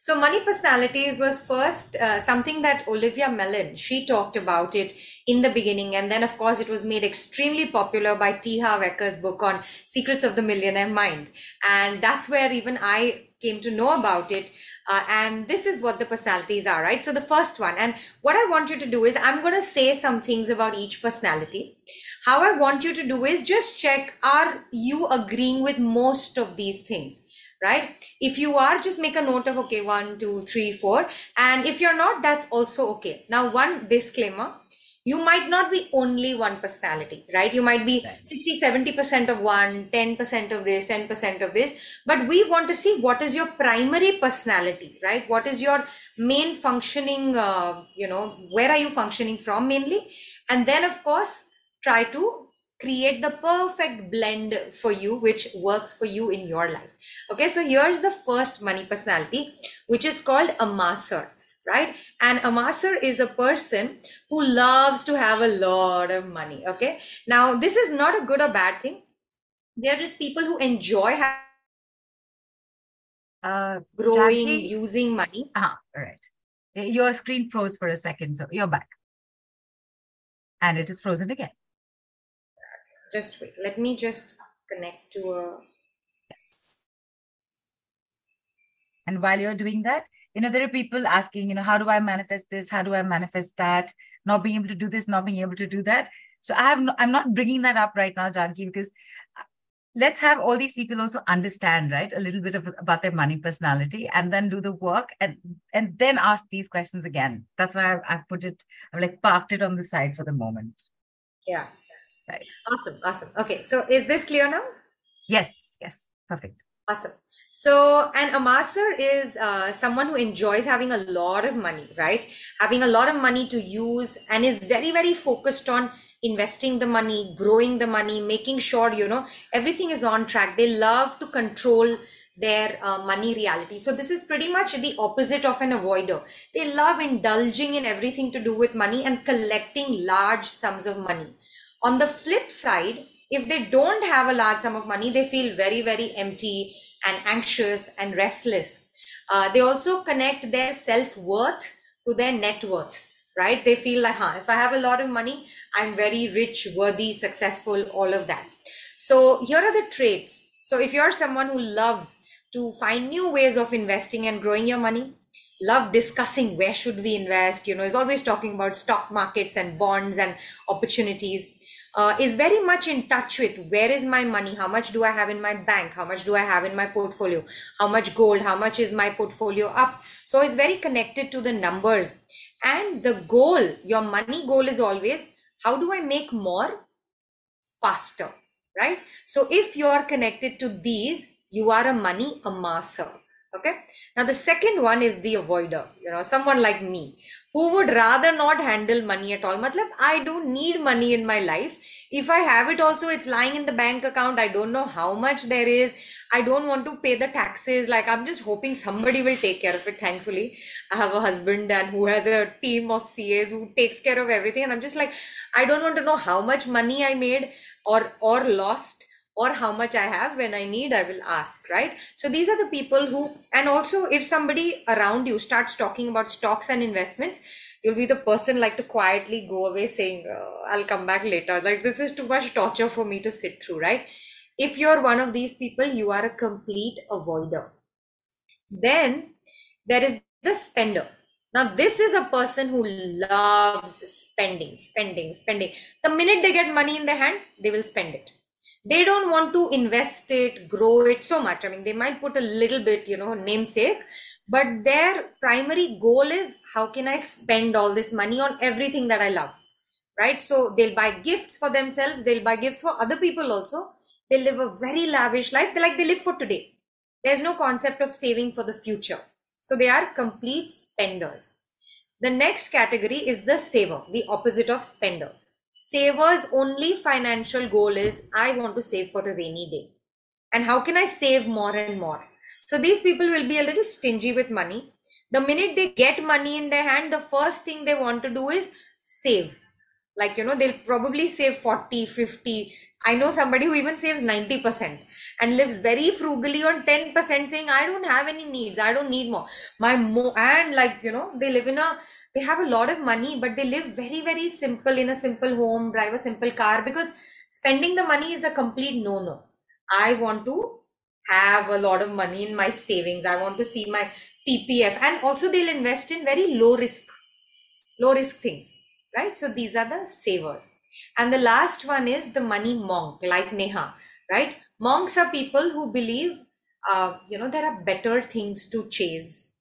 So, money personalities was first uh, something that Olivia Mellan she talked about it in the beginning, and then of course it was made extremely popular by T. Eker's book on Secrets of the Millionaire Mind, and that's where even I came to know about it. Uh, and this is what the personalities are, right? So the first one, and what I want you to do is I'm going to say some things about each personality. How I want you to do is just check are you agreeing with most of these things? right? If you are just make a note of okay one two three four. And if you're not that's also okay. Now one disclaimer you might not be only one personality right? You might be 60 70% of one 10% of this 10% of this. But we want to see what is your primary personality right? What is your main functioning uh, you know where are you functioning from mainly? And then of course try to create the perfect blend for you which works for you in your life okay so here is the first money personality which is called amasser right and amasser is a person who loves to have a lot of money okay now this is not a good or bad thing they're just people who enjoy Uh, growing Janki, using money uh-huh, all right. Your screen froze for a second, so you're back. And it is frozen again. Just wait let me just connect to a And while you're doing that, you know, there are people asking, you know, how do I manifest this? How do I manifest that? Not being able to do this, not being able to do that. So I have, no, I'm not bringing that up right now, Janki, because uh, let's have all these people also understand, right, a little bit of about their money personality, and then do the work, and and then ask these questions again. That's why I've, I've put it, I've like parked it on the side for the moment. yeah Right. awesome awesome okay so is this clear now Yes, yes, perfect. Awesome. So, an amasser is uh, someone who enjoys having a lot of money, right? Having a lot of money to use and is very, very focused on investing the money, growing the money, making sure, you know, everything is on track. They love to control their uh, money reality. So, this is pretty much the opposite of an avoider. They love indulging in everything to do with money and collecting large sums of money. On the flip side, if they don't have a large sum of money, they feel very, very empty and anxious and restless. Uh, they also connect their self worth to their net worth, right? They feel like, huh, if I have a lot of money, I'm very rich, worthy, successful, all of that. So, here are the traits. So, if you're someone who loves to find new ways of investing and growing your money, love discussing where should we invest, you know, is always talking about stock markets and bonds and opportunities uh, is very much in touch with where is my money how much do i have in my bank how much do i have in my portfolio how much gold how much is my portfolio up. So it's very connected to the numbers. And the goal your money goal is always how do i make more faster right? So if you are connected to these you are a money amasser okay? Now the second one is the avoider you know someone like me who would rather not handle money at all? Matlab i don't need money in my life. If i have it also it's lying in the bank account. I don't know how much there is. I don't want to pay the taxes. Like i'm just hoping somebody will take care of it thankfully. I have a husband and who has a team of cas who takes care of everything and i'm just like i don't want to know how much money i made or or lost or how much I have when I need, I will ask, right? So these are the people who, and also if somebody around you starts talking about stocks and investments, you'll be the person like to quietly go away saying, uh, I'll come back later. Like this is too much torture for me to sit through, right? If you're one of these people, you are a complete avoider. Then there is the spender. Now, this is a person who loves spending, spending, spending. The minute they get money in their hand, they will spend it they don't want to invest it grow it so much. I mean they might put a little bit you know namesake but their primary goal is how can i spend all this money on everything that i love right? So they'll buy gifts for themselves they'll buy gifts for other people also. They live a very lavish life they like they live for today. There's no concept of saving for the future. So they are complete spenders. The next category is the saver the opposite of spender saver's only financial goal is I want to save for a rainy day. And how can I save more and more? So these people will be a little stingy with money. The minute they get money in their hand, the first thing they want to do is save. Like, you know, they'll probably save 40, 50. I know somebody who even saves 90%. and lives very frugally on 10% saying i don't have any needs i don't need more my mo and like you know they live in a they have a lot of money but they live very very simple in a simple home drive a simple car because spending the money is a complete no no i want to have a lot of money in my savings. I want to see my ppf and also they'll invest in very low risk low risk things right? So these are the savers. And the last one is the money monk like neha right? Monks are people who believe uh, you know there are better things to chase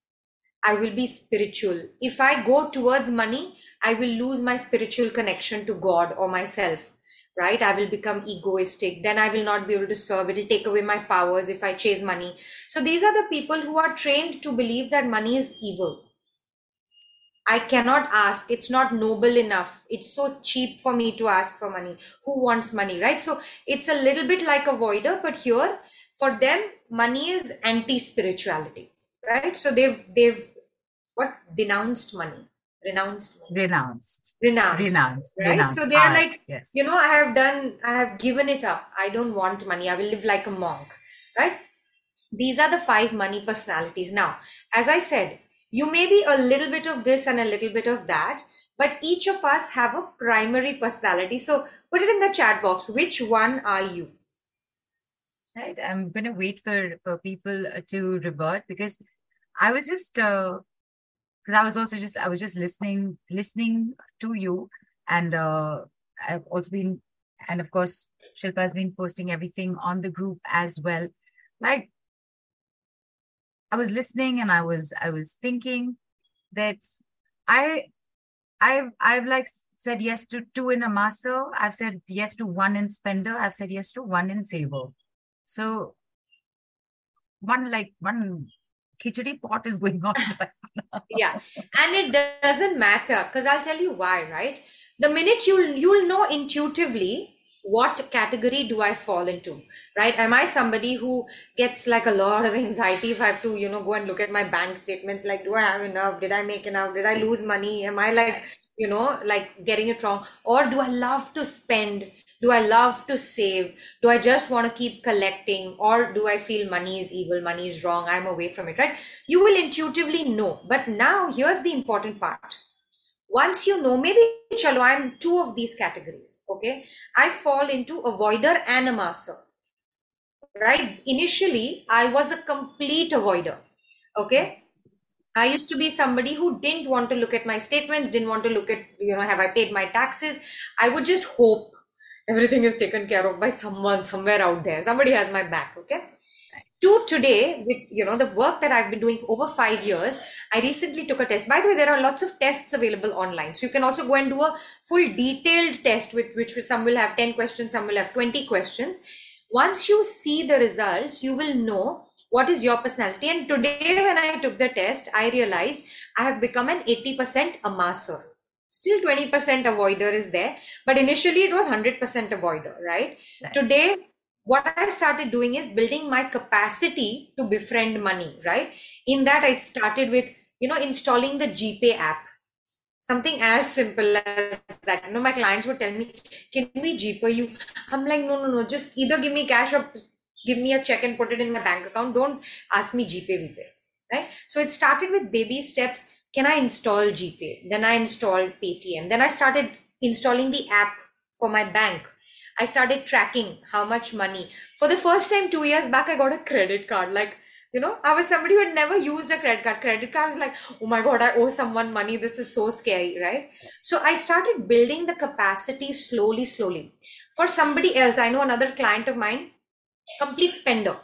I will be spiritual. If I go towards money, I will lose my spiritual connection to God or myself, right? I will become egoistic. Then I will not be able to serve. It will take away my powers if I chase money. So these are the people who are trained to believe that money is evil. I cannot ask. It's not noble enough. It's so cheap for me to ask for money. Who wants money, right? So it's a little bit like avoider, but here for them, money is anti spirituality, right? So they've they've what? Denounced money. Renounced money. renounced. Renounced renounced. right? Renounced. so they're Ah, like yes. you know i have done i have given it up. I don't want money. I will live like a monk right? These are the five money personalities. Now as i said you may be a little bit of this and a little bit of that but each of us have a primary personality. So put it in the chat box. Which one are you? Right. I'm going to wait for for people to revert because i was just uh because i was also just i was just listening listening to you and uh i've also been and of course shilpa has been posting everything on the group as well. Like i was listening and i was i was thinking that i i've i've like said yes to two in amasser. I've said yes to one in spender. I've said yes to one in saver so one like one khichdi pot is going on yeah and it doesn't matter because i'll tell you why right? The minute you'll you'll know intuitively what category do i fall into right? Am i somebody who gets like a lot of anxiety if i have to you know go and look at my bank statements like do i have enough? Did i make enough? Did i lose money? Am i like you know like getting it wrong? Or do i love to spend do i love to save? Do i just want to keep collecting? Or do i feel money is evil money is wrong i'm away from it right? You will intuitively know. But now here's the important part. Once you know maybe chalo i'm two of these categories okay? I fall into avoider and amasser right? Initially i was a complete avoider okay? I used to be somebody who didn't want to look at my statements didn't want to look at you know have i paid my taxes? I would just hope everything is taken care of by someone somewhere out there. Somebody has my back okay? To today with you know the work that i've been doing for over five years i recently took a test. By the way there are lots of tests available online. So you can also go and do a full detailed test with which some will have 10 questions some will have 20 questions. Once you see the results you will know what is your personality. And today when i took the test i realized i have become an 80% amasser still 20% avoider is there but initially it was 100% avoider right? Right. today what i started doing is building my capacity to befriend money right? In that i started with you know installing the gpay app. Something as simple as that. You know my clients would tell me can we gpay you? I'm like no no no. Just either give me cash or give me a check and put it in my bank account. Don't ask me gpay vpay right? So it started with baby steps can i install gpay then i installed paytm. Then i started installing the app for my bank. I started tracking how much money. For the first time 2 years back i got a credit card. Like you know i was somebody who had never used a credit card. Credit card is like oh my god i owe someone money. This is so scary right? So i started building the capacity slowly slowly. For somebody else i know another client of mine complete spender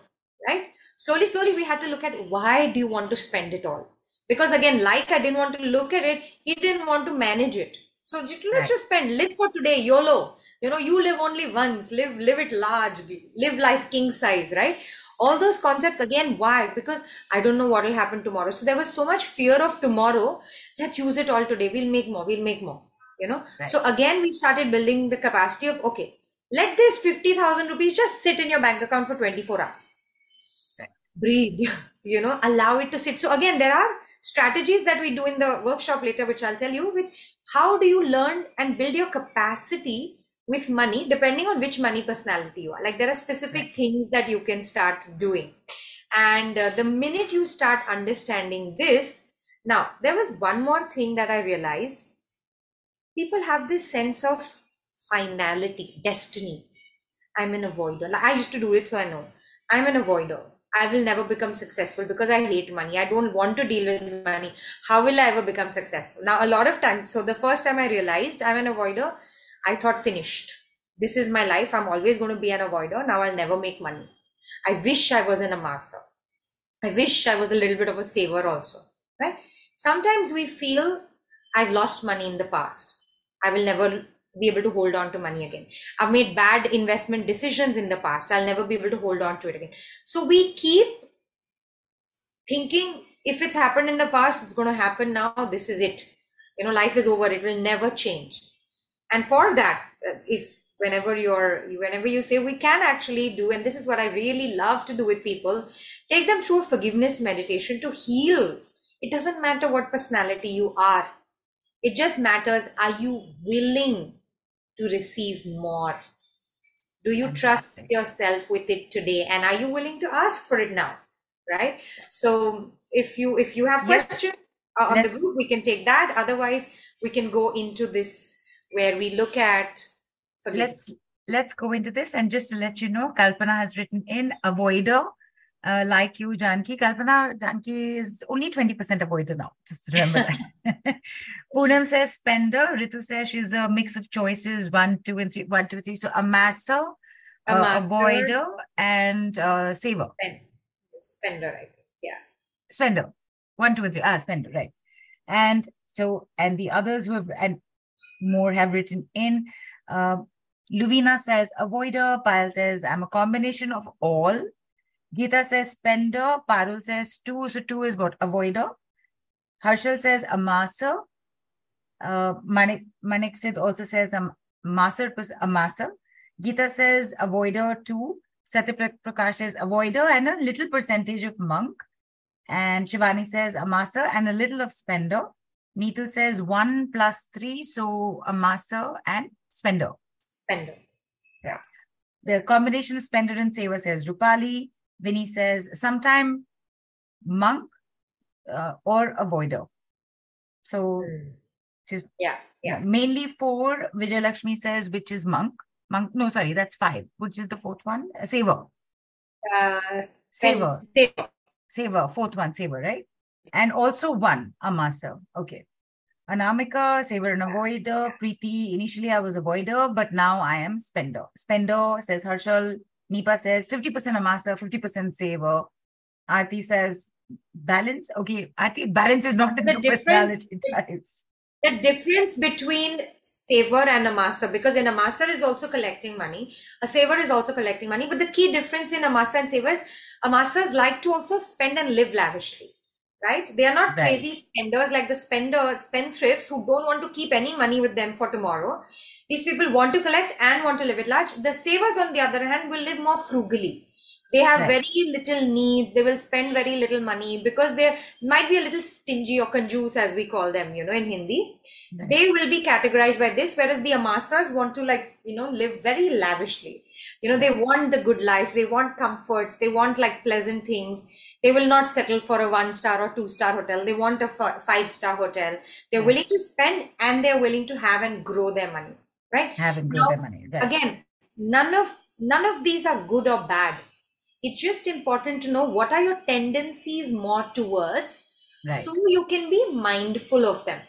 right? Slowly slowly we had to look at why do you want to spend it all because again like i didn't want to look at it. He didn't want to manage it. So let's Right. just spend. Live for today yolo. You know you live only once. Live live it large. Live life king size right? All those concepts again why? Because i don't know what will happen tomorrow. So there was so much fear of tomorrow. Let's use it all today. We'll make more. We'll make more. You know? Right. so again we started building the capacity of okay let this 50000 rupees just sit in your bank account for 24 hours. Right. breathe. You know? Allow it to sit. So again there are strategies that we do in the workshop later which i'll tell you with how do you learn and build your capacity with money depending on which money personality you are. Like there are specific things that you can start doing. And uh, the minute you start understanding this now there was one more thing that i realized. People have this sense of finality destiny. I'm an avoider. Like i used to do it so i know. I'm an avoider I will never become successful because I hate money. I don't want to deal with money. How will I ever become successful? Now, a lot of times, so the first time I realized I'm an avoider, I thought finished. This is my life. I'm always going to be an avoider. Now I'll never make money. I wish I was an amasser. I wish I was a little bit of a saver also, right? Sometimes we feel I've lost money in the past. I will never be able to hold on to money again. I've made bad investment decisions in the past. I'll never be able to hold on to it again. So we keep thinking if it's happened in the past, it's going to happen now. This is it. You know, life is over. It will never change. And for that, uh, if whenever you're, whenever you say we can actually do, and this is what I really love to do with people, take them through a forgiveness meditation to heal. It doesn't matter what personality you are. It just matters, are you willing to receive more? Do you trust yourself with it today? And are you willing to ask for it now? Right. So if you if you have Yes. questions uh, on the group, we can take that. Otherwise, we can go into this where we look at forgiveness. let's let's go into this and just to let you know kalpana has written in avoider uh, like you janki kalpana janki is only 20% avoider now just remember that Poonam says spender ritu says she's a mix of choices one two and three. One, two, three. so amasser uh, avoider and uh, saver Spend, spender, I think. Yeah. spender one two and three ah spender right and so and the others who have and more have written in uh, Luvina says avoider Payal says I'm a combination of all Geeta says spender Parul says two so two is what avoider Harshal says amasser uh, Manik Manik Sid also says um, master plus amasser Geeta says avoider two Satya Prakash says avoider and a little percentage of monk and Shivani says amasser and a little of spender. Neetu says one plus three, so amasser and spender. Spender. Yeah. The combination of spender and saver says Rupali. Vinny says sometime monk uh, or avoider. So Hmm. she's Yeah. Yeah. mainly four. Vijay Lakshmi says which is monk. Monk, no, sorry, that's five. Which is the fourth one? Uh, saver. Uh, Saver. Saver. Saver, fourth one, Saver, right? And also one, Amasser. Okay. Anamika, Saver and Avoider. Preeti, initially I was Avoider, but now I am Spender. Spender, says Harshal. Nipa says 50% Amasser, 50% Saver. Aarti says balance. Okay, Aarti, balance is not The the personality types. the difference between saver and amasser, because in amasser is also collecting money a saver is also collecting money but the key difference in amasser and saver is amassers like to also spend and live lavishly right they are not Right. crazy spenders like the spender spendthrifts who don't want to keep any money with them for tomorrow these people want to collect and want to live at large. The savers on the other hand will live more frugally. They have Right. very little needs. They will spend very little money because they might be a little stingy or kanjoos as we call them you know in hindi. Right. they will be categorized by this whereas the amassers want to like you know live very lavishly. You know they want the good life. They want comforts. They want like pleasant things. They will not settle for a one star or two star hotel. They want a five star hotel. They're willing to spend and they're willing to have and grow their money right Having Now, money. Right. again none of none of these are good or bad it's just important to know what are your tendencies more towards Right. so you can be mindful of them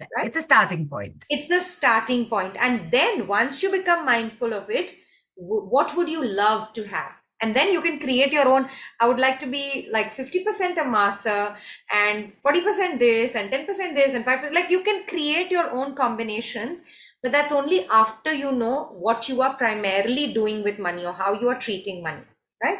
right. right. It's a starting point. it's a starting point and then once you become mindful of it w- what would you love to have and then you can create your own i would like to be like 50% amasser and 40% this and 10% this and 5% like you can create your own combinations but that's only after you know what you are primarily doing with money or how you are treating money, right?